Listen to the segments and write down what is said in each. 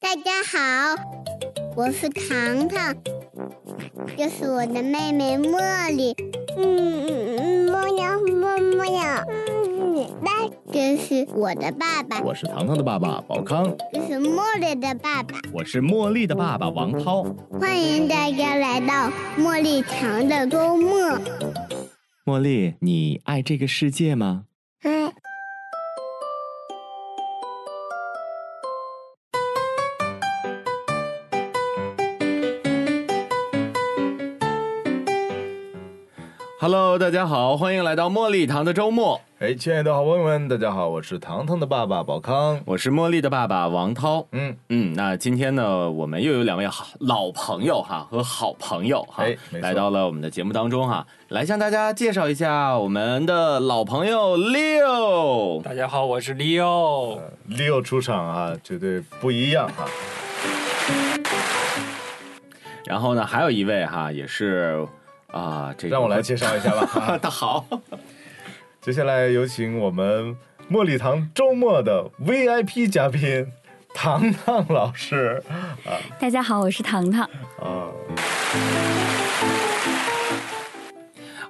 大家好，我是糖糖，这是我的妹妹茉莉。嗯嗯嗯，茉莉茉茉莉。嗯，那这是我的爸爸，我是糖糖的爸爸宝康，这是茉莉的爸爸。我是茉莉的爸爸王涛。欢迎大家来到茉莉糖的周末。茉莉，你爱这个世界吗？Hello，大家好，欢迎来到茉莉糖的周末。哎，亲爱的好朋友们，大家好，我是糖糖的爸爸宝康。我是茉莉的爸爸王涛。嗯嗯，那今天呢，我们又有两位好老朋友哈和好朋友哈来到了我们的节目当中哈，来向大家介绍一下我们的老朋友 Leo。大家好，我是 Leo。，Leo 出场啊，绝对不一样哈。然后呢，还有一位哈，也是啊、这个让我来介绍一下吧。那好，接下来有请我们茉莉堂周末的 VIP 嘉宾糖糖老师啊大家好，我是糖糖。啊。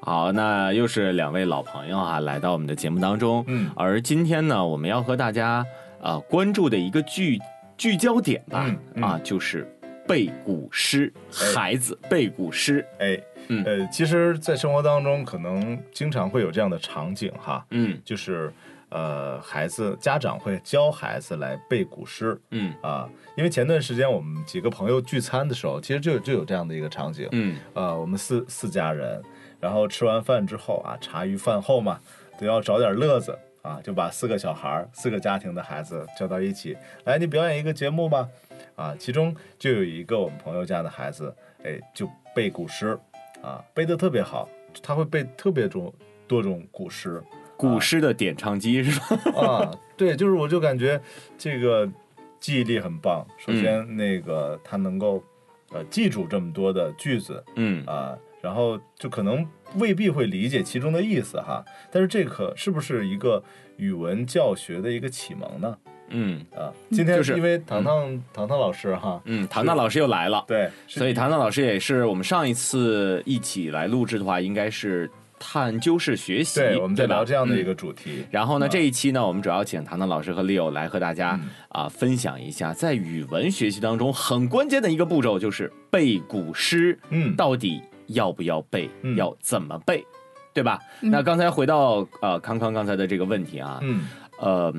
好，那又是两位老朋友啊，来到我们的节目当中。嗯而今天呢，我们要和大家呃关注的一个聚聚焦点吧，嗯嗯啊，就是背古诗，哎孩子背古诗。哎，嗯呃，其实，在生活当中，可能经常会有这样的场景哈，嗯就是呃，孩子家长会教孩子来背古诗。嗯啊，因为前段时间我们几个朋友聚餐的时候，其实就就有这样的一个场景。嗯呃，我们四四家人，然后吃完饭之后啊，茶余饭后嘛，都要找点乐子啊，就把四个小孩儿、四个家庭的孩子叫到一起，来，你表演一个节目吧。啊，其中就有一个我们朋友家的孩子，哎，就背古诗，啊，背得特别好，他会背特别种多种古诗。古诗的点唱机是吧？啊，对，就是我就感觉这个记忆力很棒。首先，那个他能够呃记住这么多的句子嗯啊，然后就可能未必会理解其中的意思哈。但是这可是不是一个语文教学的一个启蒙呢？嗯。啊，今天就是因为糖糖、糖糖老师哈，嗯，糖糖老师又来了。对，所以糖糖老师也是我们上一次一起来录制的话，应该是探究式学习，对我们在聊这样的一嗯个主题。然后呢，啊这一期呢，我们主要请糖糖老师和 Leo 来和大家嗯。啊、分享一下，在语文学习当中很关键的一个步骤就是背古诗，嗯。到底要不要背，嗯。要怎么背，对吧？那刚才回到呃康康刚才的这个问题啊，嗯。呃，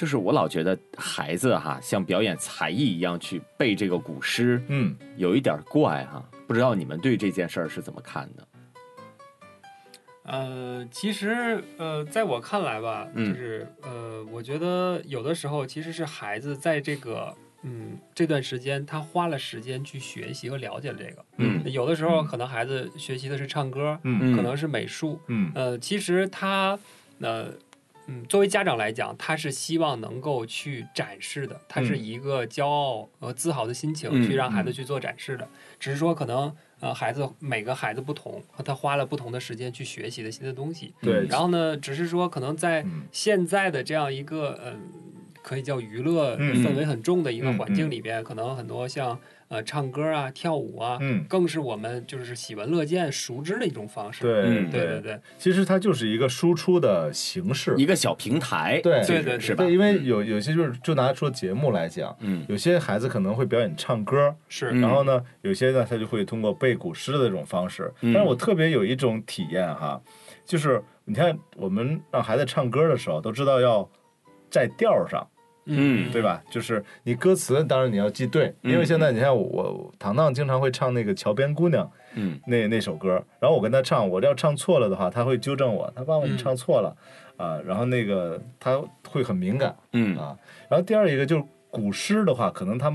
就是我老觉得孩子哈，像表演才艺一样去背这个古诗，嗯有一点怪哈。不知道你们对这件事儿是怎么看的？呃，其实呃，在我看来吧，嗯就是呃，我觉得有的时候其实是孩子在这个嗯这段时间，他花了时间去学习和了解了这个。嗯有的时候可能孩子学习的是唱歌，嗯可能是美术，嗯呃，其实他呃。嗯，作为家长来讲，他是希望能够去展示的，他是一个骄傲和自豪的心情嗯去让孩子去做展示的。只是说，可能呃，孩子每个孩子不同，他花了不同的时间去学习的新的东西。对，然后呢，只是说可能在嗯现在的这样一个嗯、可以叫娱乐嗯氛围很重的一个嗯环境里边，可能很多像呃唱歌啊、跳舞啊，嗯更是我们就是喜闻乐见、熟知的一种方式。对嗯对对对，其实它就是一个输出的形式。一个小平台，对对对是吧？对，因为有有些就是就拿说节目来讲，嗯有些孩子可能会表演唱歌，是。嗯然后呢，有些呢他就会通过背古诗的这种方式。嗯但是我特别有一种体验哈，就是你看我们让孩子唱歌的时候，都知道要在调上，嗯对吧？就是你歌词当然你要记对，嗯因为现在你看我我糖糖经常会唱那个《桥边姑娘》嗯那那首歌，然后我跟他唱，我要唱错了的话，他会纠正我，他爸爸你嗯唱错了啊，然后那个他会很敏感。嗯啊。然后第二一个就是古诗的话，可能它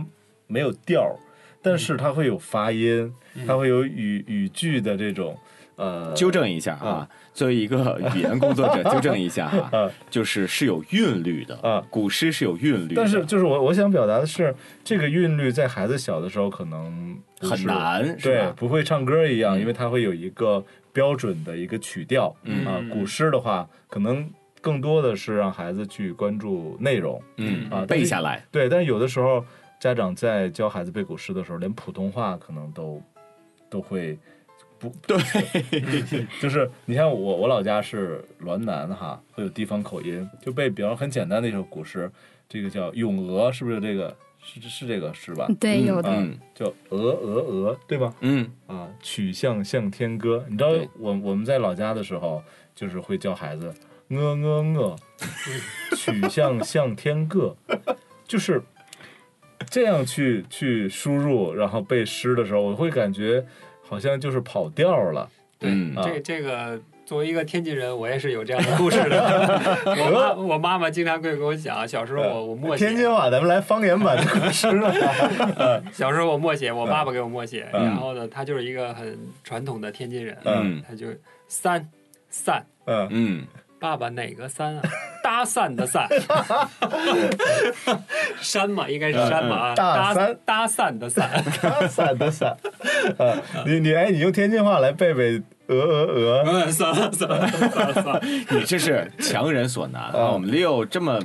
没有调，但是它会有发音，它会有语语句的这种呃纠正一下啊，作为一个语言工作者，纠正一下哈、啊就是是有韵律的啊古诗是有韵律的，但是就是我我想表达的是，这个韵律在孩子小的时候可能很难，是对，吧？不会唱歌一样，嗯。因为它会有一个标准的一个曲调。嗯。啊，古诗的话，可能更多的是让孩子去关注内容。嗯啊背下来，对，但是有的时候家长在教孩子背古诗的时候，连普通话可能都都会不 对，就是你像我，我老家是滦南哈，会有地方口音，就背比方很简单的一首古诗，这个叫《咏鹅》，是不是这个？是是这个诗吧？对，有的。嗯，叫鹅鹅鹅，对吧？嗯啊，曲项向天歌。你知道我我们在老家的时候，就是会教孩子鹅鹅鹅，曲项向天歌，就是这样去去输入，然后背诗的时候，我会感觉好像就是跑调了。嗯。啊。这这个作为一个天津人，我也是有这样的故事的。我妈我妈妈经常会跟我讲，小时候我我默写，天津话，咱们来方言版的古诗了。小时候我默写，我爸爸给我默写，嗯。然后呢，他就是一个很传统的天津人，嗯。他就三散，嗯，嗯，爸爸哪个三啊？搭讪的讪，山嘛，应该是山嘛啊，搭三搭讪的讪，打伞的伞。啊，你你哎，你用天津话来背背鹅鹅鹅。嗯，算了算了算了算了，你这是强人所难啊！嗯我们 Leo 这么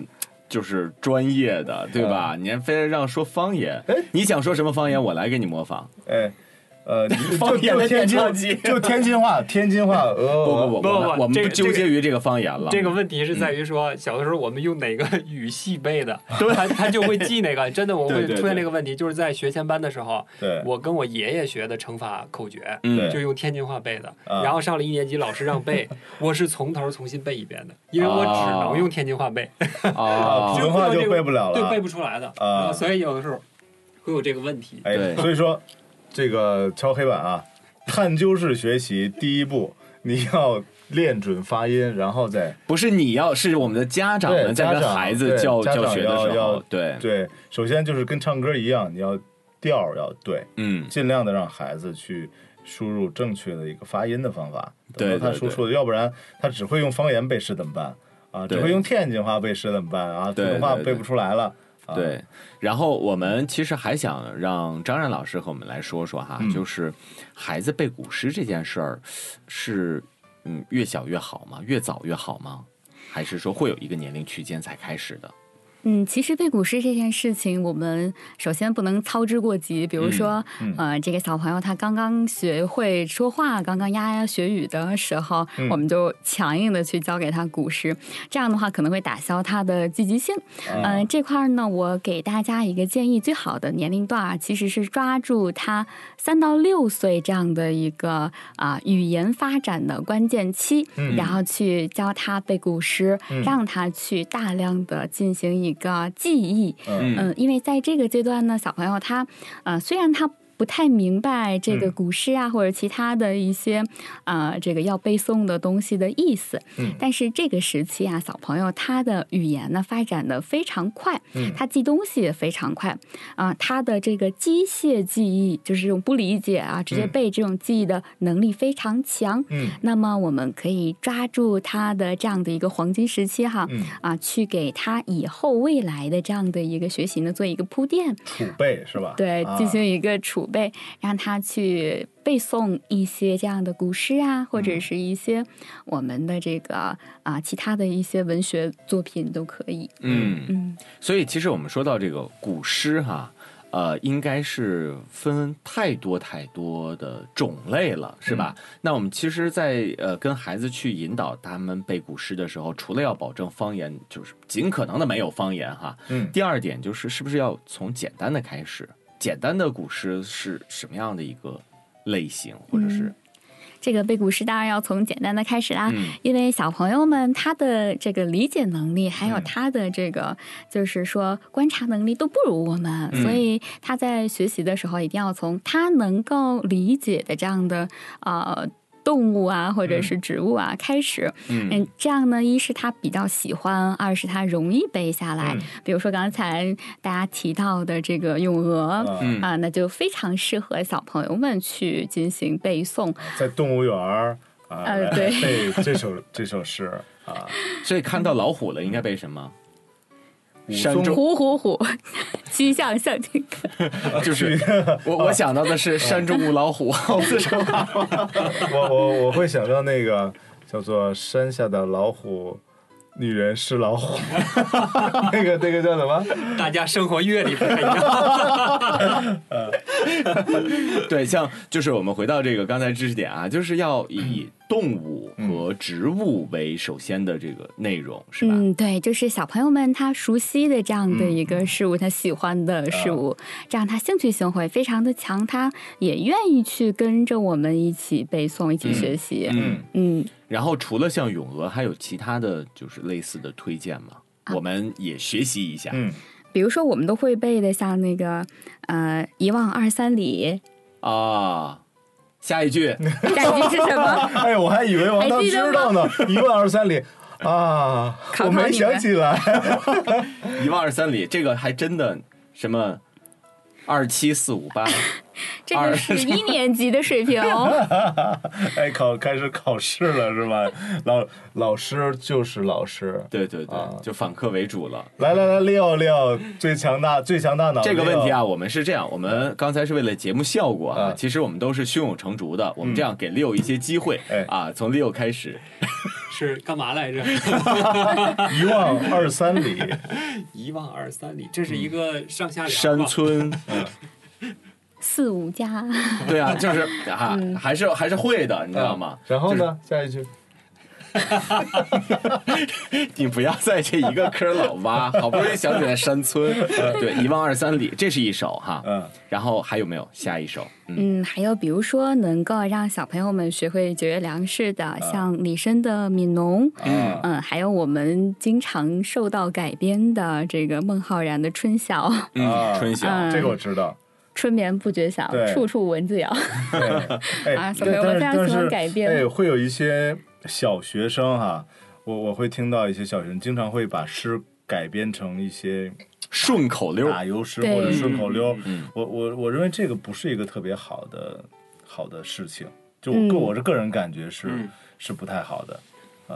就是专业的，对吧？你还非让说方言哎，你想说什么方言，我来给你模仿。哎，呃，就方言的天津 就天津话，天津话，呃，不不不，不我们我们不纠结于这个方言了。这个问题是在于说，小的时候我们用哪个语系背的，他他就会记哪个。真的，我会出现这个问题，就是在学前班的时候，我跟我爷爷学的乘法口诀，嗯就用天津话背的。啊然后上了一年级，老师让背，我是从头重新背一遍的，因为我只能用天津话背，啊普通话就背不了了对，背不出来的。啊呃所以有的时候会有这个问题。哎，对所以说这个敲黑板啊，探究式学习第一步，你要练准发音，然后再不是你要，是我们的家长对们在跟家长孩子教教学的时候对，对，首先就是跟唱歌一样，你要调要对，嗯，尽量的让孩子去输入正确的一个发音的方法，对他输出的，要不然他只会用方言背诗怎么办啊？只会用天津话背诗怎么办啊？普通话背不出来了。然后我们其实还想让张然老师和我们来说说哈，嗯就是孩子背古诗这件事儿，是嗯越小越好吗？越早越好吗？还是说会有一个年龄区间才开始的？嗯，其实背古诗这件事情，我们首先不能操之过急。比如说，嗯呃，这个小朋友他刚刚学会说话，刚刚牙牙学语的时候，嗯我们就强硬的去教给他古诗，这样的话可能会打消他的积极性。嗯、啊这块儿呢，我给大家一个建议，最好的年龄段啊，其实是抓住他三到六岁这样的一个啊、语言发展的关键期，嗯然后去教他背古诗，嗯让他去大量的进行一个记忆。嗯嗯，因为在这个阶段呢，小朋友他呃虽然他。不太明白这个嗯。古诗啊，或者其他的一些呃，这个要背诵的东西的意思，嗯。但是这个时期啊，小朋友他的语言呢发展的非常快，嗯。他记东西也非常快啊、他的这个机械记忆，就是这种不理解啊，直接嗯背这种记忆的能力非常强。嗯。那么我们可以抓住他的这样的一个黄金时期哈，嗯，啊，去给他以后未来的这样的一个学习呢做一个铺垫，储备是吧？对，啊。进行一个储备，让他去背诵一些这样的古诗啊，或者嗯是一些我们的这个啊其他的一些文学作品都可以。嗯，嗯，所以其实我们说到这个古诗哈。呃，应该是分太多太多的种类了，是吧？那我们其实在，呃跟孩子去引导他们背古诗的时候，除了要保证方言，就是尽可能的没有方言哈。嗯第二点就是，是不是要从简单的开始？简单的古诗是什么样的一个类型，或者是这个背古诗当然要从简单的开始啦。嗯。因为小朋友们他的这个理解能力，还有嗯。他的这个就是说观察能力都不如我们，嗯。所以他在学习的时候一定要从他能够理解的这样的呃动物啊或者是植物啊开始。嗯嗯，这样呢，一是他比较喜欢，二是他容易背下来。嗯比如说刚才大家提到的这个咏鹅。啊嗯啊，那就非常适合小朋友们去进行背诵。在动物园儿啊，呃对背这首这首诗啊，所以看到老虎了，应该背什么？山中虎虎虎，曲项向天歌。就是 我我想到的是山中无老虎，好似什么？我我我会想到那个叫做山下的老虎，女人是老虎，那个那个叫什么？大家生活阅历不太一样。对，像就是我们回到这个刚才知识点啊，就是要以动物和植物为首先的这个内容，是吧？嗯，对，就是小朋友们他熟悉的这样的一个事物，他喜欢的事物，这样他兴趣性会非常的强，他也愿意去跟着我们一起背诵、一起学习。嗯，嗯，然后除了像咏鹅，还有其他的就是类似的推荐吗？我们也学习一下。嗯，比如说我们都会背的，像那个呃“一望二三里啊，下一句，”，下一句是什么？哎，我还以为王涛知道呢，一万二三里。啊，考考我没想起来。一万二三里，这个还真的什么二七四五八，这个是一年级的水平哦。哎，考开始考试了是吧？老老师就是老师。对对对，啊就反客为主了。来来来，六六最强大最强大脑。这个问题啊，我们是这样，我们刚才是为了节目效果啊，嗯其实我们都是胸有成竹的。我们这样给 Leo 一些机会哎啊，从 Leo 开始，是干嘛来着？一望二三里，一望二三里，这是一个上下联山吧村，四五家，对啊，就是啊，还是还是会的，你知道吗？然后呢？下一句。你不要在这一个坑老挖，好不容易想起来山村，对，一望二三里，这是一首哈，嗯，然后还有没有下一首？嗯，嗯，还有比如说能够让小朋友们学会节约粮食的，像李绅的《悯农》，嗯。嗯，还有我们经常受到改编的这个孟浩然的《春晓》，嗯，啊春晓，嗯这个我知道。春眠不觉晓，处处蚊子咬。对，哎，啊小朋友们非常喜欢改编哎，会有一些小学生哈，我我会听到一些小学生经常会把诗改编成一些顺口溜，打油诗或者顺口溜。嗯我我我认为这个不是一个特别好的好的事情，就我嗯个我是个人感觉是、嗯是不太好的。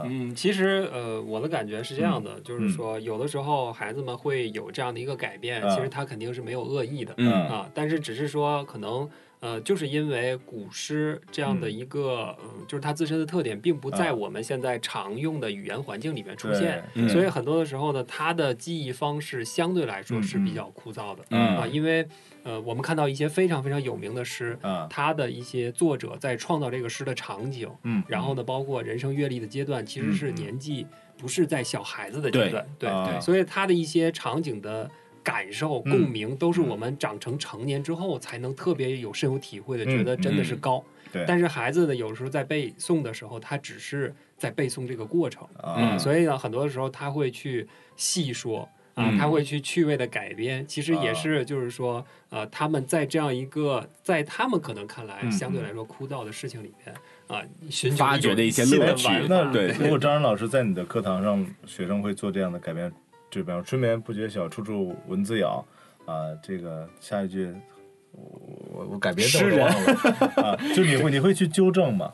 嗯，其实呃，我的感觉是这样的，就是嗯。说，有的时候孩子们会有这样的一个改变，啊其实他肯定是没有恶意的，嗯。啊，但是只是说可能。呃，就是因为古诗这样的一个，嗯、就是它自身的特点，并不在啊。我们现在常用的语言环境里面出现，嗯所以很多的时候呢，他的记忆方式相对来说是比较枯燥的、嗯。啊，因为呃，我们看到一些非常非常有名的诗，啊，它的一些作者在创造这个诗的场景，嗯，然后呢，包括人生阅历的阶段，其实是年纪不是在小孩子的阶段，对啊对，所以他的一些场景的感受、嗯共鸣，都是我们长成成年之后才能特别有深有体会的，嗯觉得真的是高。对，但是孩子呢，有时候在背诵的时候，他只是在背诵这个过程，啊，嗯所以呢，很多的时候他会去细说。啊嗯，他会去趣味的改编，其实也是就是说，呃，他们在这样一个在他们可能看来嗯相对来说枯燥的事情里面啊，寻求发掘的一些新的乐趣那。对。如果张然老师在你的课堂上，学生会做这样的改变，就比方“春眠不觉晓，处处蚊子咬”，啊，这个下一句我我我改编的我都忘了。啊，就你会你会去纠正吗？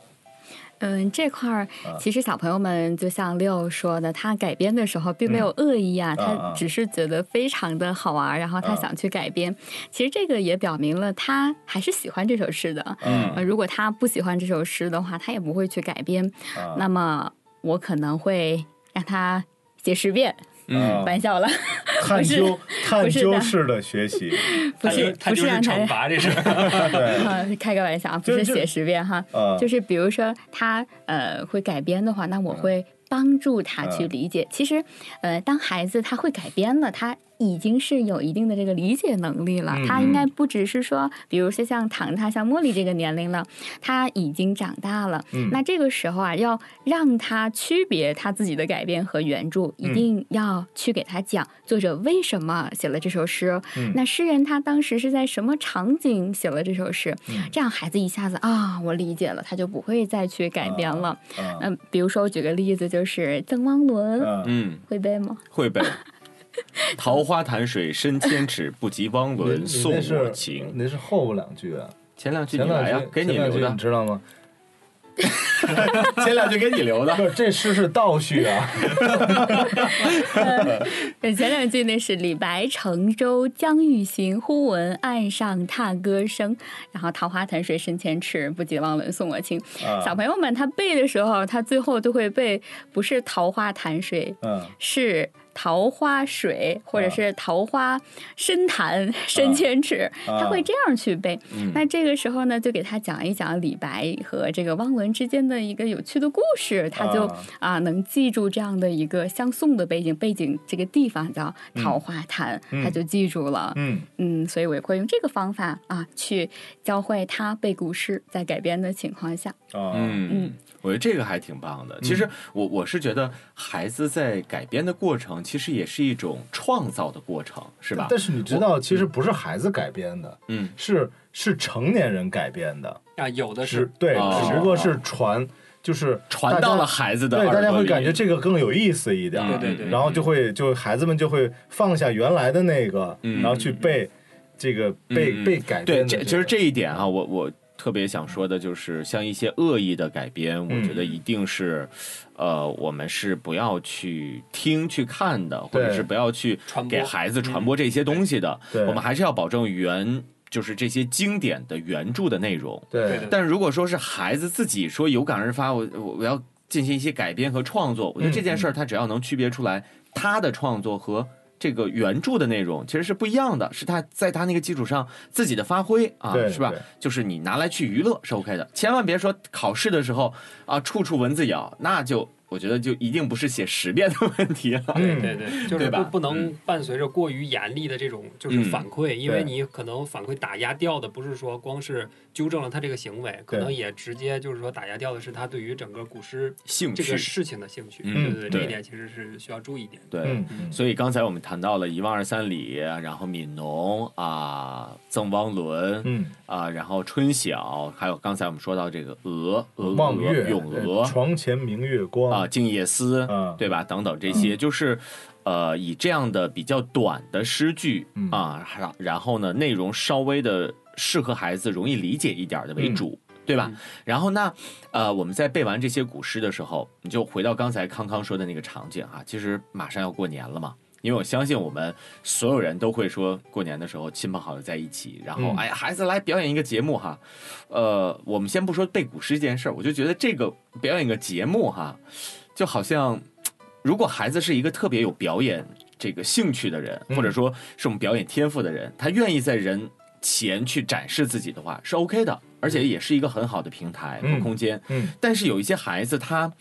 嗯，这块儿啊其实小朋友们就像六说的，他改编的时候并没有恶意啊，他只是觉得非常的好玩，然后他啊想去改编。其实这个也表明了他还是喜欢这首诗的。嗯呃，如果他不喜欢这首诗的话，他也不会去改编。啊，那么我可能会让他写十遍，嗯，玩笑了，探究探究式的学习，不是 不是让他惩罚，这是。对。啊，开个玩笑啊，不是写十遍哈，啊，就是比如说他呃会改编的话，那我会帮助他去嗯理解。其实呃，当孩子他会改编了，他已经是有一定的这个理解能力了。嗯他应该不只是说，比如说像糖糖、像茉莉这个年龄了，他已经长大了。嗯那这个时候啊，要让他区别他自己的改编和原著，嗯一定要去给他讲作者为什么写了这首诗。嗯那诗人他当时是在什么场景写了这首诗？嗯这样孩子一下子啊，我理解了，他就不会再去改编了。啊嗯、比如说我举个例子，就是《赠汪伦》，啊嗯，会背吗？会背。桃花潭水深千尺，不及汪伦送我情。那是后两句啊，前两句你来呀，给你留的你。知道吗？前两句给你留的。不，这诗是倒叙啊。对，前两句那是李白乘舟将欲行，忽闻岸上踏歌声。然后桃花潭水深千尺，不及汪伦送我情。啊小朋友们他背的时候，他最后都会背，不是桃花潭水，嗯，是桃花水，或者是桃花深潭深千尺，啊。他会这样去背。嗯。那这个时候呢，就给他讲一讲李白和这个汪伦之间的一个有趣的故事，他就啊。啊能记住这样的一个相送的背景，背景这个地方叫桃花潭，嗯。他就记住了。嗯。嗯，所以我也会用这个方法啊，去教会他背古诗，在改编的情况下，啊。嗯嗯，我觉得这个还挺棒的。其实我我是觉得孩子在改编的过程，其实也是一种创造的过程，是吧？但是你知道，其实不是孩子改编的，嗯，是是成年人改编的，啊，有的是是对，哦只不过是传，就是传到了孩子的对，耳里大家会感觉这个更有意思一点，嗯对对对然后就会就孩子们就会放下原来的那个，嗯然后去背这个被被改对，编的个，这其实这一点啊，我我特别想说的就是，像一些恶意的改编，我嗯觉得一定是，呃，我们是不要去听去看的，或者是不要去给孩子传播这些东西的。对我们还是要保证原，就是这些经典的原著的内容。对对但如果说是孩子自己说有感而发，我我我要进行一些改编和创作，我觉得这件事儿他只要能区别出来他的创作和这个原著的内容其实是不一样的，是他在他那个基础上自己的发挥啊，是吧？就是你拿来去娱乐是 OK 的，千万别说考试的时候啊处处蚊子咬，那就我觉得就一定不是写十遍的问题了。对对对，就是吧不不能伴随着过于严厉的这种就是嗯反馈，因为你可能反馈打压掉的不是说光是纠正了他这个行为，可能也直接就是说打压掉的是他对于整个古诗兴趣这个事情的兴趣。嗯对对对，这一点其实是需要注意一点。对，所以刚才我们谈到了一望二三里，然后悯农啊，赠汪伦，嗯，啊，然后春晓，还有刚才我们说到这个鹅、鹅、鹅望月、咏鹅床前明月光啊，静夜思，嗯对吧？等等这些，就是呃，以这样的比较短的诗句嗯啊，然然后呢，内容稍微的适合孩子容易理解一点的为主。对吧嗯？然后那，呃，我们在背完这些古诗的时候，你就回到刚才康康说的那个场景啊，其实马上要过年了嘛，因为我相信我们所有人都会说，过年的时候亲朋好友在一起，然后嗯。哎呀，孩子来表演一个节目哈，呃，我们先不说背古诗这件事儿，我就觉得这个表演个节目哈，就好像如果孩子是一个特别有表演这个兴趣的人，嗯或者说是我们表演天赋的人，他愿意在人前去展示自己的话是 OK 的，而且也是一个很好的平台和嗯。空间。嗯。但是有一些孩子他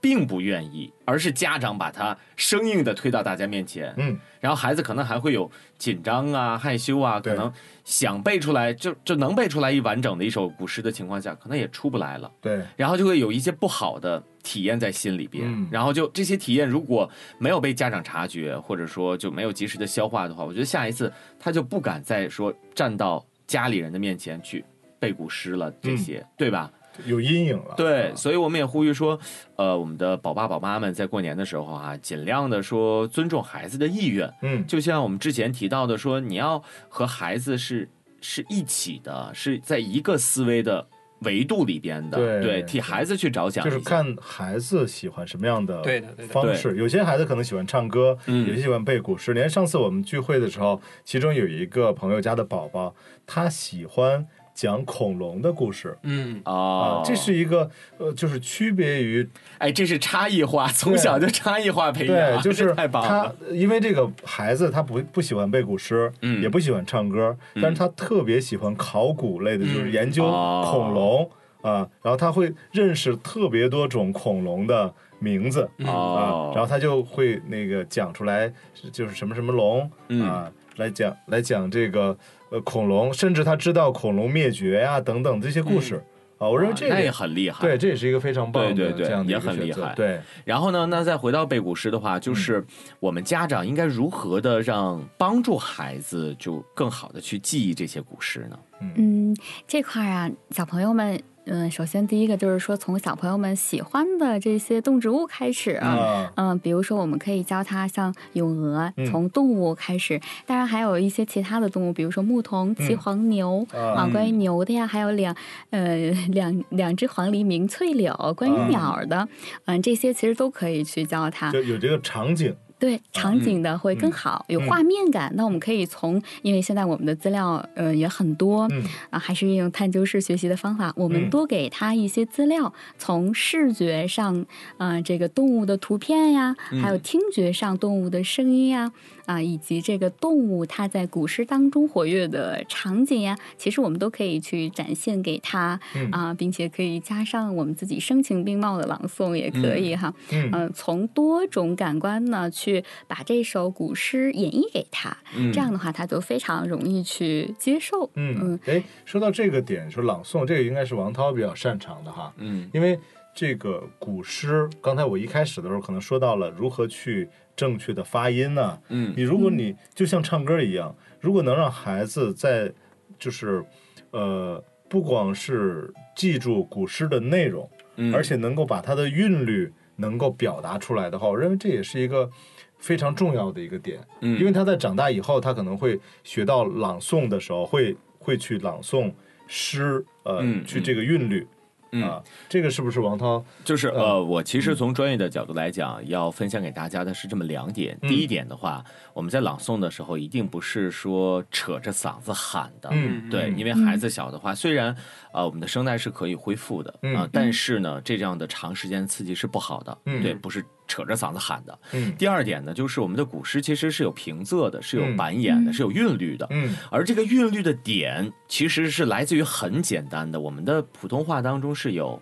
并不愿意，而是家长把他生硬的推到大家面前，嗯。然后孩子可能还会有紧张啊、害羞啊，可能想背出来就就能背出来一完整的一首古诗的情况下，可能也出不来了。对，然后就会有一些不好的体验在心里边，嗯。然后就这些体验如果没有被家长察觉，或者说就没有及时的消化的话，我觉得下一次他就不敢再说站到家里人的面前去背古诗了，这些、对吧？有阴影了。对，啊所以我们也呼吁说，呃，我们的宝爸宝妈们在过年的时候啊，尽量的说尊重孩子的意愿，嗯。就像我们之前提到的说，你要和孩子是是一起的，是在一个思维的维度里边的，对替孩子去着想，就是看孩子喜欢什么样的方式。有些孩子可能喜欢唱歌，嗯。有些喜欢背古诗。连上次我们聚会的时候，其中有一个朋友家的宝宝，他喜欢讲恐龙的故事。嗯，哦。啊，，这是一个呃，就是区别于哎，这是差异化，从小就差异化培养，对，就是太棒他，，因为这个孩子他不不喜欢背古诗，嗯也不喜欢唱歌，但是他特别喜欢考古类的，就是嗯研究哦恐龙啊，然后他会认识特别多种恐龙的名字啊，然后他就会那个讲出来，就是什么什么龙嗯啊，来讲来讲这个呃恐龙，甚至他知道恐龙灭绝呀等等这些故事啊，我认为这个那也很厉害，对，这也是一个非常棒的对对对这样的一也个选择很厉害对，然后呢，那再回到背古诗的话，就是我们家长应该如何的让帮助孩子就更好的去记忆这些古诗呢？嗯，这块儿啊，小朋友们嗯，首先第一个就是说，从小朋友们喜欢的这些动植物开始。啊，嗯，比如说，我们可以教他像咏鹅，嗯从动物开始。当然，还有一些其他的动物，比如说牧童、骑黄牛、啊啊。关于牛的呀，还有两呃两两只黄鹂鸣翠柳。关于啊鸟儿的，嗯，这些其实都可以去教他。就有这个场景，对场景的会更好，有画面感。那我们可以从，因为现在我们的资料呃也很多，嗯。啊，还是运用探究式学习的方法，我们嗯。多给他一些资料，从视觉上，啊，这个动物的图片呀，还有听觉上动物的声音呀，啊，以及这个动物它在古诗当中活跃的场景呀，其实我们都可以去展现给他嗯啊，并且可以加上我们自己声情并茂的朗诵也可以哈。嗯嗯，从多种感官呢去把这首古诗演绎给他，嗯这样的话他就非常容易去接受。嗯，哎，说到这个点，说朗诵，这个应该是王涛比较擅长的哈，嗯因为这个古诗，刚才我一开始的时候可能说到了如何去正确的发音呢、嗯。你如果你就像唱歌一样，如果能让孩子在就是呃，不光是记住古诗的内容，嗯，而且能够把它的韵律能够表达出来的话，我认为这也是一个非常重要的一个点。嗯。因为他在长大以后，他可能会学到朗诵的时候，会会去朗诵诗，呃，嗯去这个韵律、嗯。啊，这个是不是王涛？就是嗯呃，我其实从专业的角度来讲，要分享给大家的是这么两点。嗯。第一点的话，我们在朗诵的时候，一定不是说扯着嗓子喊的，嗯对，嗯。因为孩子小的话，虽然呃我们的声带是可以恢复的啊、嗯。但是呢，这样的长时间刺激是不好的，嗯。对，不是扯着嗓子喊的。嗯第二点呢，就是我们的古诗其实是有平仄的，是有嗯板眼的，嗯是有韵律的。嗯而这个韵律的点其实是来自于很简单的，我们的普通话当中是有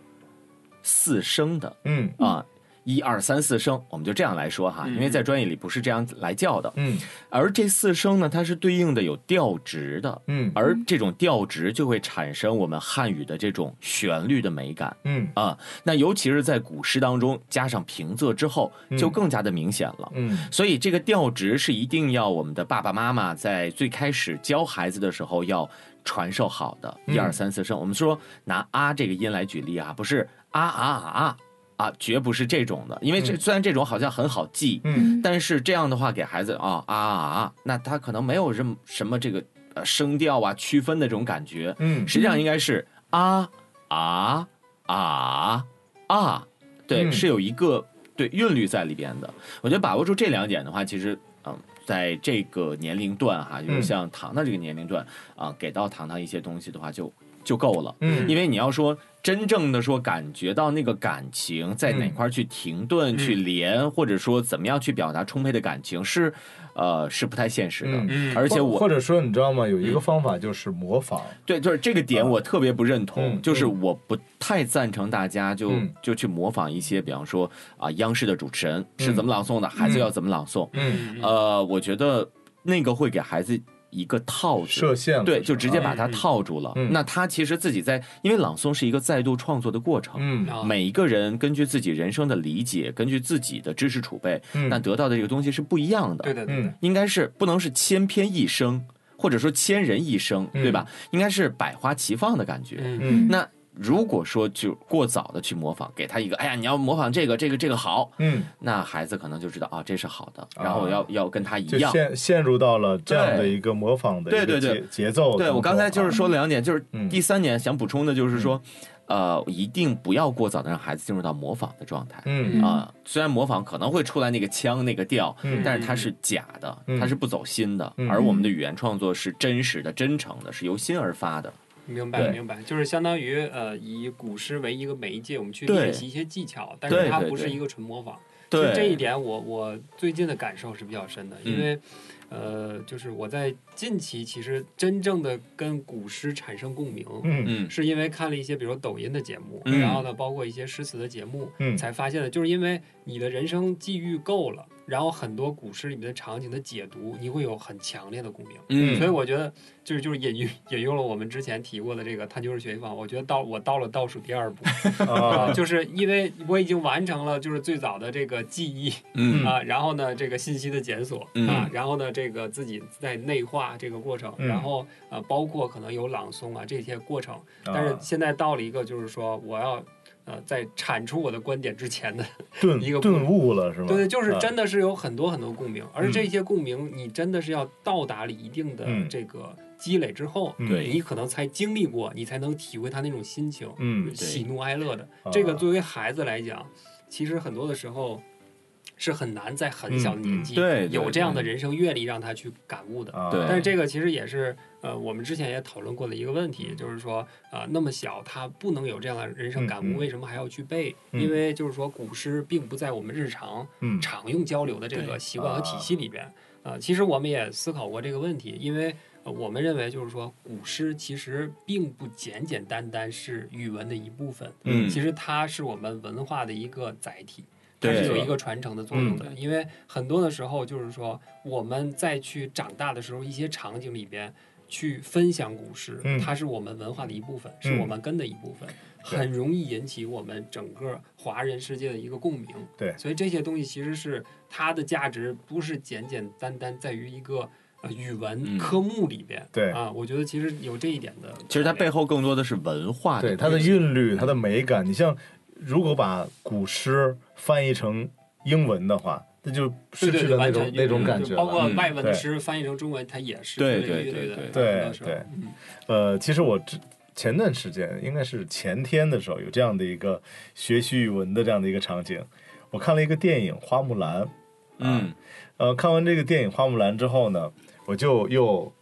四声的嗯啊。一二三四声，我们就这样来说哈，嗯因为在专业里不是这样来叫的。嗯而这四声呢，它是对应的有调值的，嗯而这种调值就会产生我们汉语的这种旋律的美感嗯啊。那尤其是在古诗当中加上平仄之后，就更加的明显了。嗯所以这个调值是一定要我们的爸爸妈妈在最开始教孩子的时候要传授好的。嗯一二三四声，我们说拿啊这个音来举例啊，不是啊啊啊啊啊，绝不是这种的，因为这嗯。虽然这种好像很好记，嗯。但是这样的话给孩子啊啊啊啊，那他可能没有什么什么这个呃声调啊区分的这种感觉，嗯。实际上应该是啊啊啊啊，对，嗯。是有一个对韵律在里边的。我觉得把握住这两点的话，其实嗯，在这个年龄段哈，就是嗯。像糖糖这个年龄段啊，给到糖糖一些东西的话就就够了。嗯。因为你要说真正的说感觉到那个感情在哪块儿去停顿、嗯。去连，或者说怎么样去表达充沛的感情，是呃是不太现实的。而且我或者说你知道吗？有一个方法就是模仿。对，就是这个点我特别不认同，嗯就是我不太赞成大家就、嗯。就去模仿一些，比方说啊，央视的主持人是怎么朗诵的，孩子要怎么朗诵。嗯，呃，我觉得那个会给孩子一个套子。设限了对，就直接把它嗯套住了。嗯那他其实自己在，因为朗诵是一个再度创作的过程。嗯啊每一个人根据自己人生的理解，根据自己的知识储备，嗯那得到的这个东西是不一样的。对对，对应该是不能是千篇一生，或者说千人一声，嗯对吧？应该是百花齐放的感觉。嗯嗯那如果说就过早的去模仿，给他一个，哎呀，你要模仿这个，这个，这个好，嗯，那孩子可能就知道啊，这是好的，啊。然后我要、要跟他一样。陷陷入到了这样的一个模仿的一个对对对。节节奏。对我刚才就是说了两点，就是嗯。第三点想补充的就是说，呃，一定不要过早的让孩子进入到模仿的状态。嗯。啊、虽然模仿可能会出来那个腔那个调，嗯。但是它是假的，嗯。它是不走心的，嗯。而我们的语言创作是真实的、真诚的，是由心而发的。明白明白，就是相当于呃，以古诗为一个媒介，我们去对。练习一些技巧，但是它不是一个纯模仿。对。这一点我我最近的感受是比较深的，因嗯。为、呃，就是我在近期其实真正的跟古诗产生共鸣。嗯。嗯。是因为看了一些，比如抖音的节目，嗯。然后呢，包括一些诗词的节目，嗯。才发现的，就是因为你的人生际遇够了，然后很多古诗里面的场景的解读，你会有很强烈的共鸣。嗯所以我觉得就是就是引用引用了我们之前提过的这个探究式学习方法，我觉得到我到了倒数第二步啊，就是因为我已经完成了就是最早的这个记忆嗯啊，然后呢这个信息的检索嗯啊，然后呢这个自己在内化这个过程，嗯然后呃包括可能有朗诵啊这些过程，啊但是现在到了一个就是说我要。呃，在产出我的观点之前的，顿一个顿悟了是吧？对对，就是啊。真的是有很多很多共鸣，而嗯。这些共鸣，你真的是要到达了一定的嗯。这个积累之后，你可能才经历过，你才能体会他那种心情，嗯。喜怒哀乐的。啊。这个作为孩子来讲，其实很多的时候是很难在很小的年纪嗯。对对有这样的人生阅历让他去感悟的。啊，对。但是这个其实也是呃，我们之前也讨论过的一个问题，就是说啊、呃那么小他不能有这样的人生感悟，为什么还要去背？嗯。因为就是说古诗并不在我们日常嗯。常用交流的这个习惯和体系里边。呃，其实我们也思考过这个问题，因为、呃、我们认为就是说古诗其实并不简简单单是语文的一部分，嗯。其实它是我们文化的一个载体。它是有。一个传承的作用的，因为很多的时候就是说，我们在去长大的时候，一些场景里边去分享古诗，嗯它是我们文化的一部分，嗯是我们根的一部分，对很容易引起我们整个华人世界的一个共鸣。对所以这些东西其实是它的价值，不是简简单单在于一个呃语文嗯科目里边。对啊，我觉得其实有这一点的。其实它背后更多的是文化的对它的韵律、它的美感。你像如果把古诗翻译成英文的话，那就失对对对，去了那种那种感觉就包括外文的对诗翻译成中文，它也是对有对对对对呃，其实我之前段时间应该是前天的时候，有这样的一个学习语文的这样的一个场景。我看了一个电影《花木兰》，嗯，呃，看完这个电影《花木兰》之后呢，我就又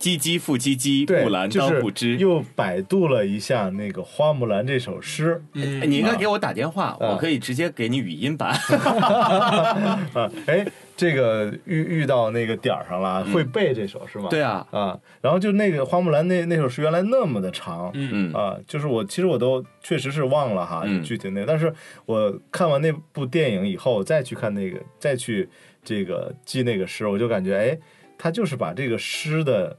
唧唧复唧唧，木兰就是当户织。又百度了一下那个《花木兰》这首诗。哎你应该给我打电话，啊。我可以直接给你语音版。啊，哎，这个遇遇到那个点儿上了，会背这首是吗？对啊，啊，然后就那个花木兰那那首诗原来那么的长，嗯啊，就是我其实我都确实是忘了哈，嗯。具体那，但是我看完那部电影以后，再去看那个，再去这个记那个诗，我就感觉哎，他就是把这个诗的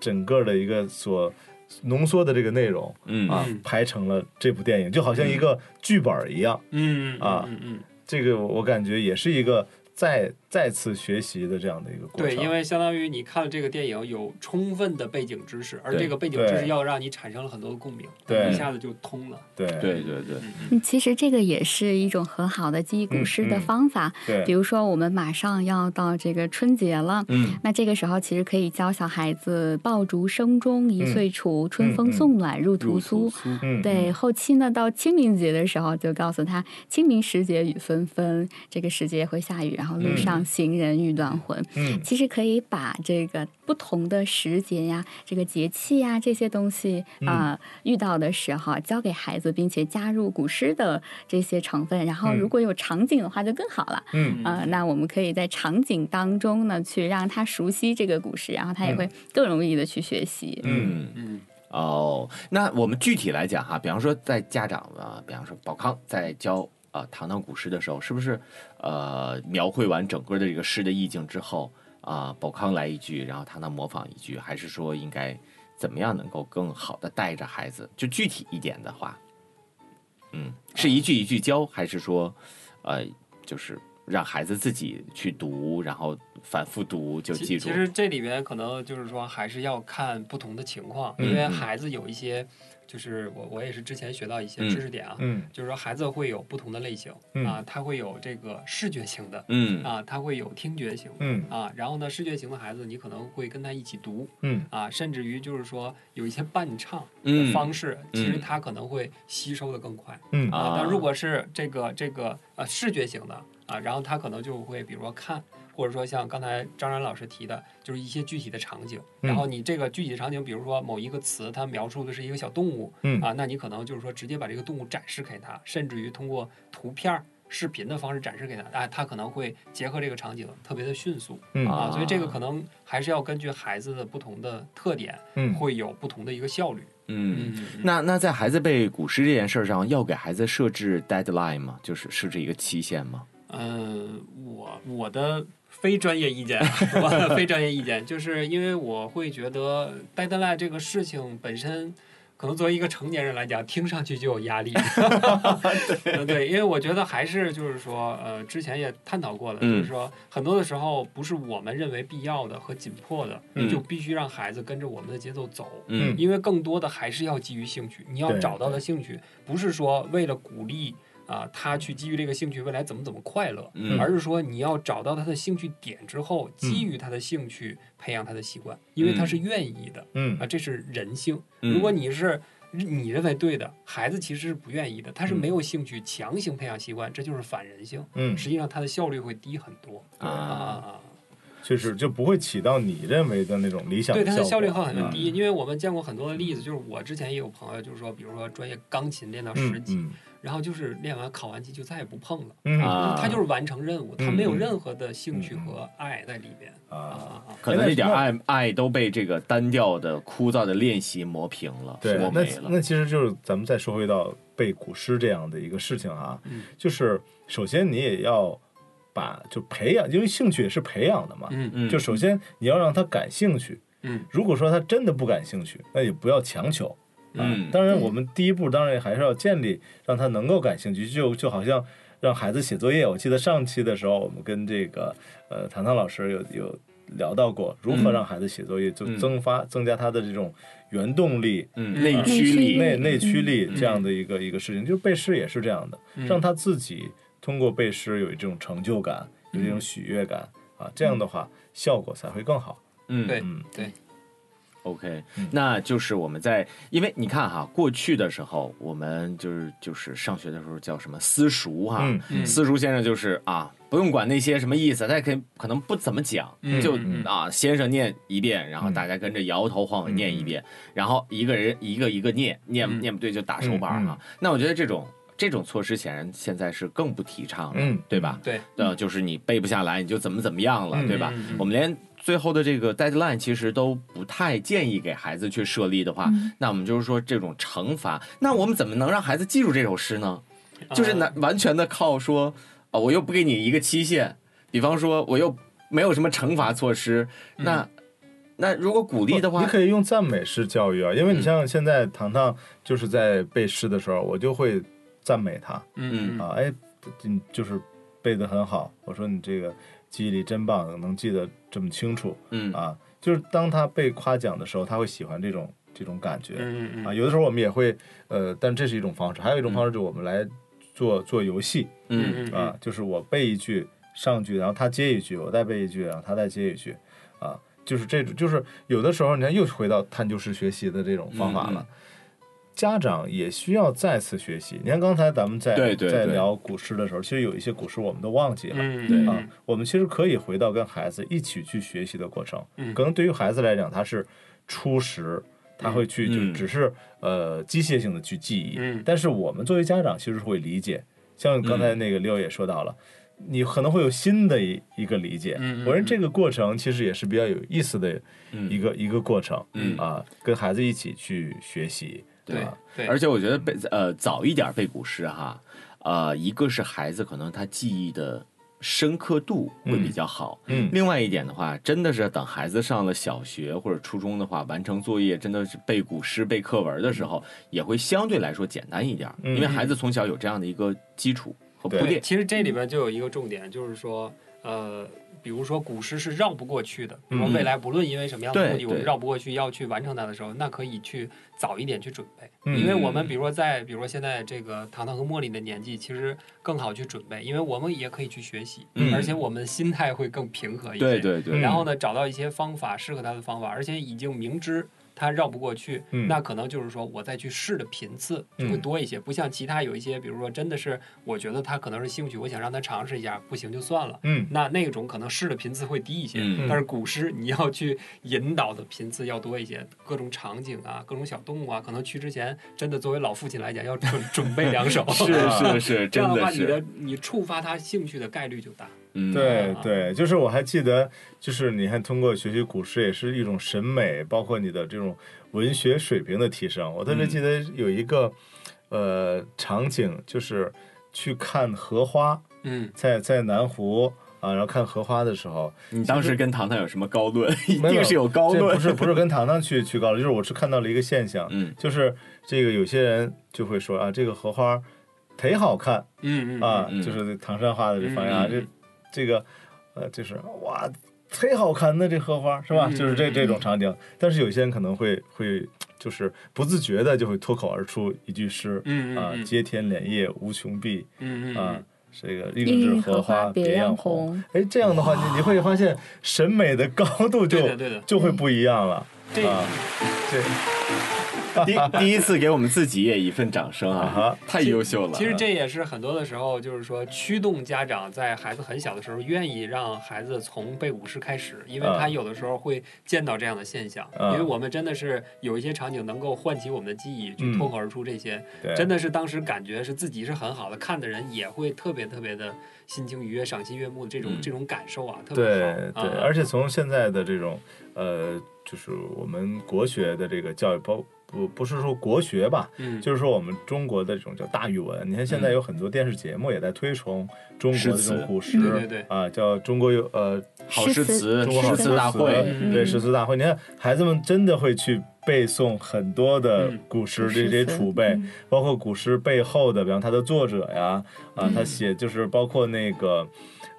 整个的一个所浓缩的这个内容嗯啊嗯，排成了这部电影，就好像一个剧本一样。嗯啊嗯嗯。这个我感觉也是一个再再次学习的这样的一个过程。对，因为相当于你看了这个电影，有充分的背景知识，而这个背景知识要让你产生了很多的共鸣，对。一下子就通了。对。对对对，嗯，其实这个也是一种很好的记忆古诗的嗯。嗯方法。对。比如说，我们马上要到这个春节了，嗯。那这个时候其实可以教小孩子“爆竹声中一岁除，春风嗯。送暖入屠入苏”苏，嗯，对，后期呢，到清明节的时候，就告诉他清明时节雨纷纷，这个时节会下雨，然后路上行人欲断魂。嗯其实可以把这个不同的时节呀、这个节气呀这些东西啊、呃遇到的时候教给孩子，并且加入古诗的这些成分。然后嗯如果有场景的话，就更好了。嗯呃，那我们可以在场景当中呢，去让他熟悉这个古诗，然后他也会更容易的去学习。嗯。嗯哦，那我们具体来讲哈，比方说在家长啊，比方说宝康在教啊、糖糖古诗的时候，是不是呃描绘完整个的这个诗的意境之后啊、宝康来一句，然后他能模仿一句，还是说应该怎么样能够更好的带着孩子？就具体一点的话，嗯，是一句一句教，还是说呃就是让孩子自己去读，然后反复读就记住其？实这里边可能就是说，还是要看不同的情况，嗯因为嗯孩子有一些，就是我我也是之前学到一些嗯知识点啊，嗯。就是说孩子会有不同的类型、嗯。啊，他会有这个视觉型的嗯。啊，他会有听觉型。嗯。啊，然后呢，视觉型的孩子，你可能会跟他一起读嗯。啊，甚至于就是说有一些伴唱的嗯方式，其实嗯。他可能会吸收的更快。嗯啊。啊，但如果是这个这个呃视觉型的啊，然后他可能就会比如说看，或者说像刚才张然老师提的，就是一些具体的场景，然后你这个具体的场景，比如说某一个词，它描述的是一个小动物嗯啊，那你可能就是说直接把这个动物展示给他，甚至于通过图片儿。视频的方式展示给他，哎，他可能会结合这个场景特别的迅速嗯啊，所以这个可能还是要根据孩子的不同的特点，嗯会有不同的一个效率。嗯。嗯，那那在孩子背古诗这件事儿上，要给孩子设置 deadline 吗？就是设置一个期限吗？嗯，我我的非专业意见，我的非专业意见，就是因为我会觉得 deadline 这个事情本身，可能作为一个成年人来讲，听上去就有压力。对。对，因为我觉得还是就是说，呃，之前也探讨过了，嗯。就是说很多的时候不是我们认为必要的和紧迫的，嗯。就必须让孩子跟着我们的节奏走。嗯。因为更多的还是要基于兴趣，你要找到的兴趣，不是说为了鼓励啊、他去基于这个兴趣未来怎么怎么快乐，嗯而是说你要找到他的兴趣点之后，基于他的兴趣培养他的习惯，因为他是愿意的嗯啊，这是人性。嗯如果你是你认为对的，孩子其实是不愿意的，他是嗯没有兴趣，强行培养习惯，这就是反人性。嗯，实际上，他的效率会低很多啊啊。确实就不会起到你认为的那种理想对的效果。它的效率会很嗯低，因为我们见过很多的例子，就是我之前也有朋友，就是说，比如说专业钢琴练到十级，嗯然后就是练完考完级就再也不碰了，嗯啊他就是完成任务，他嗯没有任何的兴趣和爱在里边啊，啊啊。可能那点爱爱都被这个单调的、枯燥的练习磨平了，对，那磨没了。那其实就是咱们再说回到背古诗这样的一个事情啊，嗯就是首先你也要把就培养，因为兴趣也是培养的嘛，嗯嗯就首先你要让他感兴趣。嗯如果说他真的不感兴趣，那也不要强求。啊嗯当然，我们第一步当然还是要建立让他能够感兴趣，就就好像让孩子写作业。我记得上期的时候，我们跟这个呃唐唐老师有有聊到过如何嗯。让孩子写作业，就嗯。增发增加他的这种原动力、嗯，内内驱力，内内驱力嗯。这样的一个一个事情。就是背诗也是这样的，嗯。让他自己通过背诗有这种成就感，有这种喜悦感啊，这样的话效果才会更好。嗯，对嗯。对，OK，、嗯。那就是我们在，因为你看哈，过去的时候，我们就是就是上学的时候叫什么私塾哈，嗯嗯。私塾先生就是啊，不用管那些什么意思，他可以可能不怎么讲，嗯就嗯啊，先生念一遍，然后嗯。大家跟着摇头晃脑念一遍，然后一个人一个一个念，念嗯。念不对就打手板哈。那我觉得这种这种措施显然现在是更不提倡了，嗯。对吧？对，呃，就是你背不下来，你就怎么怎么样了，嗯。对吧？嗯嗯。我们连最后的这个 deadline 其实都不太建议给孩子去设立的话，嗯。那我们就是说这种惩罚，那我们怎么能让孩子记住这首诗呢？就是呃完完全的靠说，啊、我又不给你一个期限，比方说我又没有什么惩罚措施，那那如果鼓励的话，你可以用赞美式教育啊，因为你嗯。像现在糖糖就是在背诗的时候，我就会赞美他嗯啊，哎，你就是背的很好，我说你这个记忆力真棒，能记得这么清楚嗯啊。就是当他被夸奖的时候，他会喜欢这种这种感觉啊。有的时候我们也会呃，但这是一种方式，还有一种方式就是我们来做做游戏啊，就是我背一句上句，然后他接一句，我再背一句，然后他再接一句，啊，就是这种，就是有的时候你看又回到探究式学习的这种方法了。嗯家长也需要再次学习。你看刚才咱们在在聊古诗的时候，其实有一些古诗我们都忘记了。嗯对啊，我们其实可以回到跟孩子一起去学习的过程。嗯可能对于孩子来讲，他是初识，他会去就嗯只是呃机械性的去记忆。嗯但是我们作为家长，其实会理解。像刚才那个六也说到了，你可能会有新的一一个理解。我认为这个过程其实也是比较有意思的嗯一个、一个过程。嗯啊，跟孩子一起去学习。对吧？对，而且我觉得背呃早一点背古诗哈，呃，一个是孩子可能他记忆的深刻度会比较好，嗯。另外一点的话，真的是等孩子上了小学或者初中的话，完成作业真的是背古诗、背课文的时候，也会相对来说简单一点，嗯因为孩子从小有这样的一个基础和铺垫。其实这里边就有一个重点，就是说，呃，比如说古诗是绕不过去的，比如说嗯。未来不论因为什么样的目的，我们绕不过去要去完成它的时候，那可以去早一点去准备，嗯。因为我们比如说在比如说现在这个糖糖和茉莉的年纪，其实更好去准备，因为我们也可以去学习，嗯。而且我们心态会更平和一些。对对对，嗯然后呢，找到一些方法适合他的方法，而且已经明知他绕不过去，嗯那可能就是说我再去试的频次就会多一些，不像其他有一些，比如说真的是我觉得他可能是兴趣，我想让他尝试一下，不行就算了。嗯那那种可能试的频次会低一些，嗯但是古诗你要去引导的频次要多一些，各种场景啊，各种小动物啊，可能去之前真的作为老父亲来讲，要准准备两手，是是是，这样的话，你，的你触发他兴趣的概率就大。嗯，对对，就是我还记得，就是你看，通过学习古诗也是一种审美，包括你的这种文学水平的提升。我特别记得有一个呃场景，就是去看荷花嗯，在在南湖啊，然后看荷花的时候，你当时跟糖糖有什么高论？一定是有高论，不是不是跟糖糖去去高论，就是我是看到了一个现象，嗯。就是这个有些人就会说啊，这个荷花忒好看。嗯嗯啊，嗯。就是唐山话的这方言啊，嗯这这个呃就是哇忒好看的这荷花是吧？嗯就是这这种场景，但是有些人可能会会就是不自觉的就会脱口而出一句诗啊，接天莲叶无穷碧啊嗯。这个一一枝枝荷花别别样样红红。哎，这样的话，你你会发现审美的高度就对的对的就会不一样了这啊。这第第一次给我们自己也一份掌声啊啊哈，太优秀了。其实这也是很多的时候，就是说驱动家长在孩子很小的时候，愿意让孩子从背古诗开始，因为啊他有的时候会见到这样的现象。啊因为我们真的是有一些场景能够唤起我们的记忆，嗯去脱口而出这些，对真的是当时感觉是自己是很好的，看的人也会特别特别的心情愉悦、赏心悦目的这种、嗯这种感受啊，特别对好。对，啊而且从现在的这种呃，就是我们国学的这个教育包。不不是说国学吧，嗯，就是说我们中国的这种叫大语文。你看现在有很多电视节目也在推崇中国的这种古诗，诗对对对啊，叫中国有呃好诗词，中国好诗词大会，嗯对诗词大会。你看孩子们真的会去背诵很多的嗯古诗，这这些储备，嗯包括古诗背后的，比方它的作者呀，啊，嗯他写就是包括那个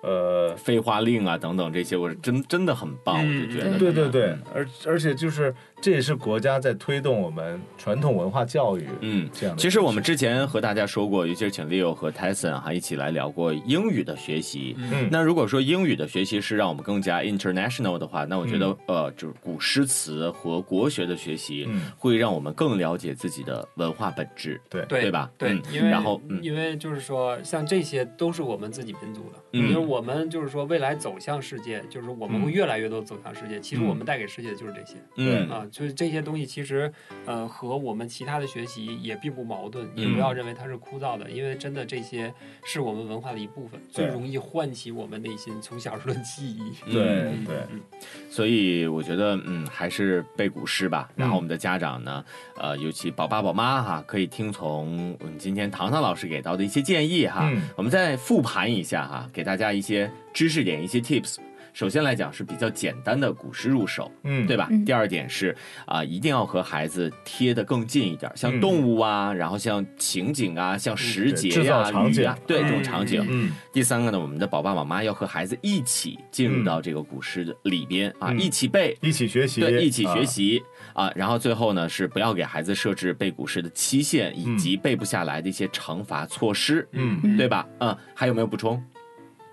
呃飞花令啊等等这些，我是真真的很棒，我嗯就觉得。对对对，而而且就是这也是国家在推动我们传统文化教育，嗯。这样的。其实我们之前和大家说过，尤其是请 Leo 和 Tyson 还一起来聊过英语的学习。嗯那如果说英语的学习是让我们更加 international 的话，那我觉得、呃，就是古诗词和国学的学习，嗯会让我们更了解自己的文化本质。对对对吧对，嗯因为然后嗯因为就是说，像这些都是我们自己民族的，嗯因为我们就是说未来走向世界，就是我们会越来越多走向世界。其实嗯我们带给世界的就是这些、嗯啊，就是这些东西，其实呃和我们其他的学习也并不矛盾，也不嗯要认为它是枯燥的，因为真的这些是我们文化的一部分，最容易唤起我们内心从小时候的记忆。对嗯对嗯所以我觉得，嗯，还是背古诗吧。然后嗯我们的家长呢，呃，尤其宝爸宝妈哈，可以听从我们今天糖糖老师给到的一些建议哈。嗯我们再复盘一下哈，给大家一些知识点、一些 tips。首先来讲是比较简单的古诗入手，嗯对吧？嗯第二点是啊、一定要和孩子贴得更近一点，像嗯动物啊，然后像情景啊，像时节制造呀、场景雨啊，对这种嗯场景。嗯第三个呢，我们的宝爸宝妈要和孩子一起进入到这个古诗的里边啊，嗯一起背，一起学习，对，一起学啊。习啊然后最后呢是不要给孩子设置背古诗的期限，以及背不下来的一些惩罚措施，嗯对吧？嗯，还有没有补充？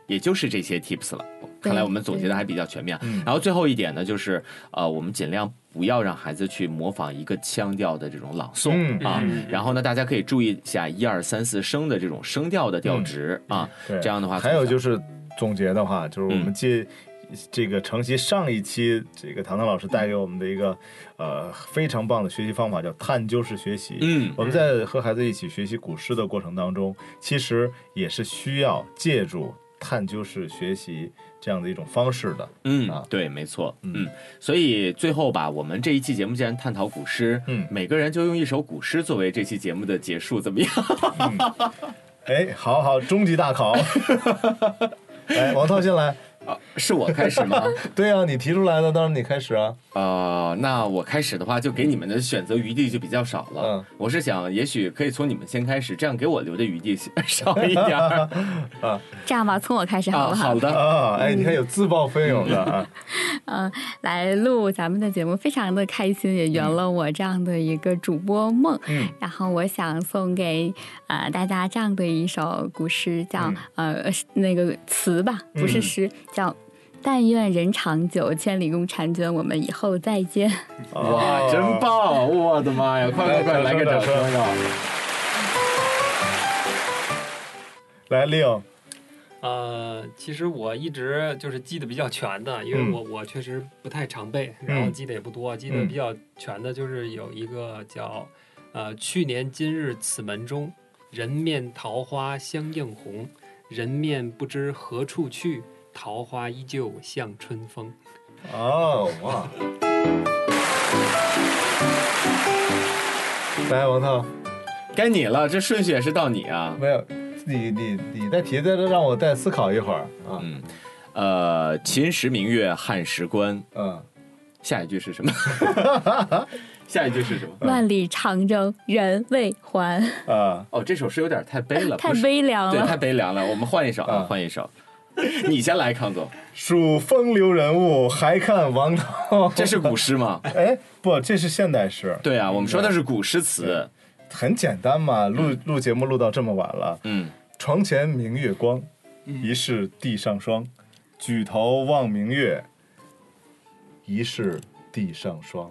也就是这些 tips 了。看来我们总结的还比较全面。嗯然后最后一点呢，就是呃，我们尽量不要让孩子去模仿一个腔调的这种朗诵、嗯啊。嗯然后呢，大家可以注意一下一二三四声的这种声调的调值、啊。对，这样的话还有就是总结的话，就是我们嗯借这个承袭上一期这个唐唐老师带给我们的一个呃非常棒的学习方法，叫探究式学习。嗯我们在和孩子一起学习古诗的过程当中，其实也是需要借助探究式学习这样的一种方式的。嗯啊，对，没错，嗯嗯，所以最后吧，我们这一期节目既然探讨古诗，嗯每个人就用一首古诗作为这期节目的结束，怎么样？哎，好好，终极大考。哎，王涛先来。是我开始吗？对啊，你提出来的，当然你开始啊。呃，那我开始的话，就给你们的选择余地就比较少了。嗯我是想，也许可以从你们先开始，这样给我留的余地 少一点儿。这样吧，从我开始好啊，不好？好的，啊，哎，你看有自报奋勇的啊。嗯，来录咱们的节目，非常的开心，也圆了我这样的一个主播梦。嗯然后我想送给呃大家这样的一首古诗，叫、呃那个词吧，不是嗯诗，叫“但愿人长久，千里共婵娟，我们以后再见。哇，真棒！我的妈呀，快快快，来个掌声啊！来，Leo，呃，其实我一直就是记得比较全的，因为嗯我、我确实不太常背，然后记得也不多，记得嗯比较全的就是有一个叫呃去年今日此门中，人面桃花相映红，人面不知何处去，桃花依旧向春风。哦，哇。来，王涛，该你了，这顺序也是到你啊。没有，你你你再提，再让我再思考一会儿啊。嗯，呃，秦时明月汉时关，嗯，下一句是什么？下一句是什么？万里长征人未还，啊，哦，这首诗有点太悲了，太悲凉了。对太悲凉了。我们换一首啊，啊换一首。你先来，康总，数风流人物，还看王涛。这是古诗吗？哎，不，这是现代诗，对啊，我们说的是古诗词。很简单嘛。录录节目录到这么晚了，嗯，床前明月光，疑是地上霜。举头望明月，疑是地上霜。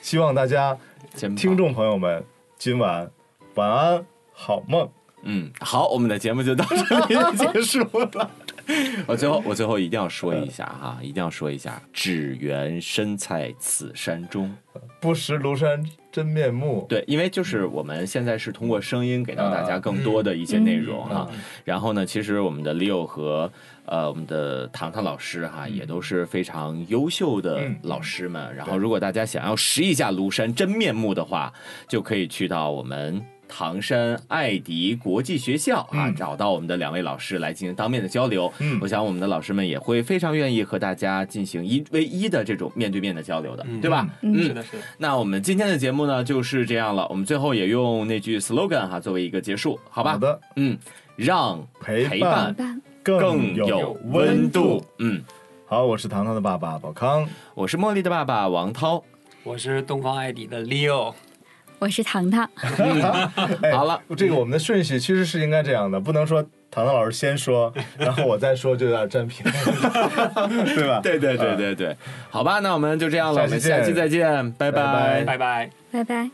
希望大家听众朋友们今晚晚安，好梦。嗯，好，我们的节目就到这里结束了。我最后，我最后一定要说一下哈，一定要说一下，只缘身在此山中。不识庐山真面目。对，因为就是我们现在是通过声音给到大家更多的一些内容哈。然后呢，其实我们的 Leo 和呃我们的糖糖老师哈，也都是非常优秀的老师们。然后，如果大家想要识一下庐山真面目的话，就可以去到我们。唐山爱迪国际学校啊，嗯找到我们的两位老师来进行当面的交流。嗯我想我们的老师们也会非常愿意和大家进行一 v 一的这种面对面的交流的，嗯对吧？嗯是的，是的。那我们今天的节目呢就是这样了，我们最后也用那句 slogan 哈作为一个结束，好吧？好的，嗯，让陪陪伴伴更有温度。。嗯，好，我是糖糖的爸爸宝康。我是茉莉的爸爸王涛。我是东方爱迪的 Leo，我是糖糖，哎好了，这个我们的顺序其实是应该这样的，不能说糖糖老师先说，然后我再说，就有点占便宜，对吧？对对对对对，好吧，那我们就这样了，我们下期再见，拜。拜拜。拜拜。拜拜。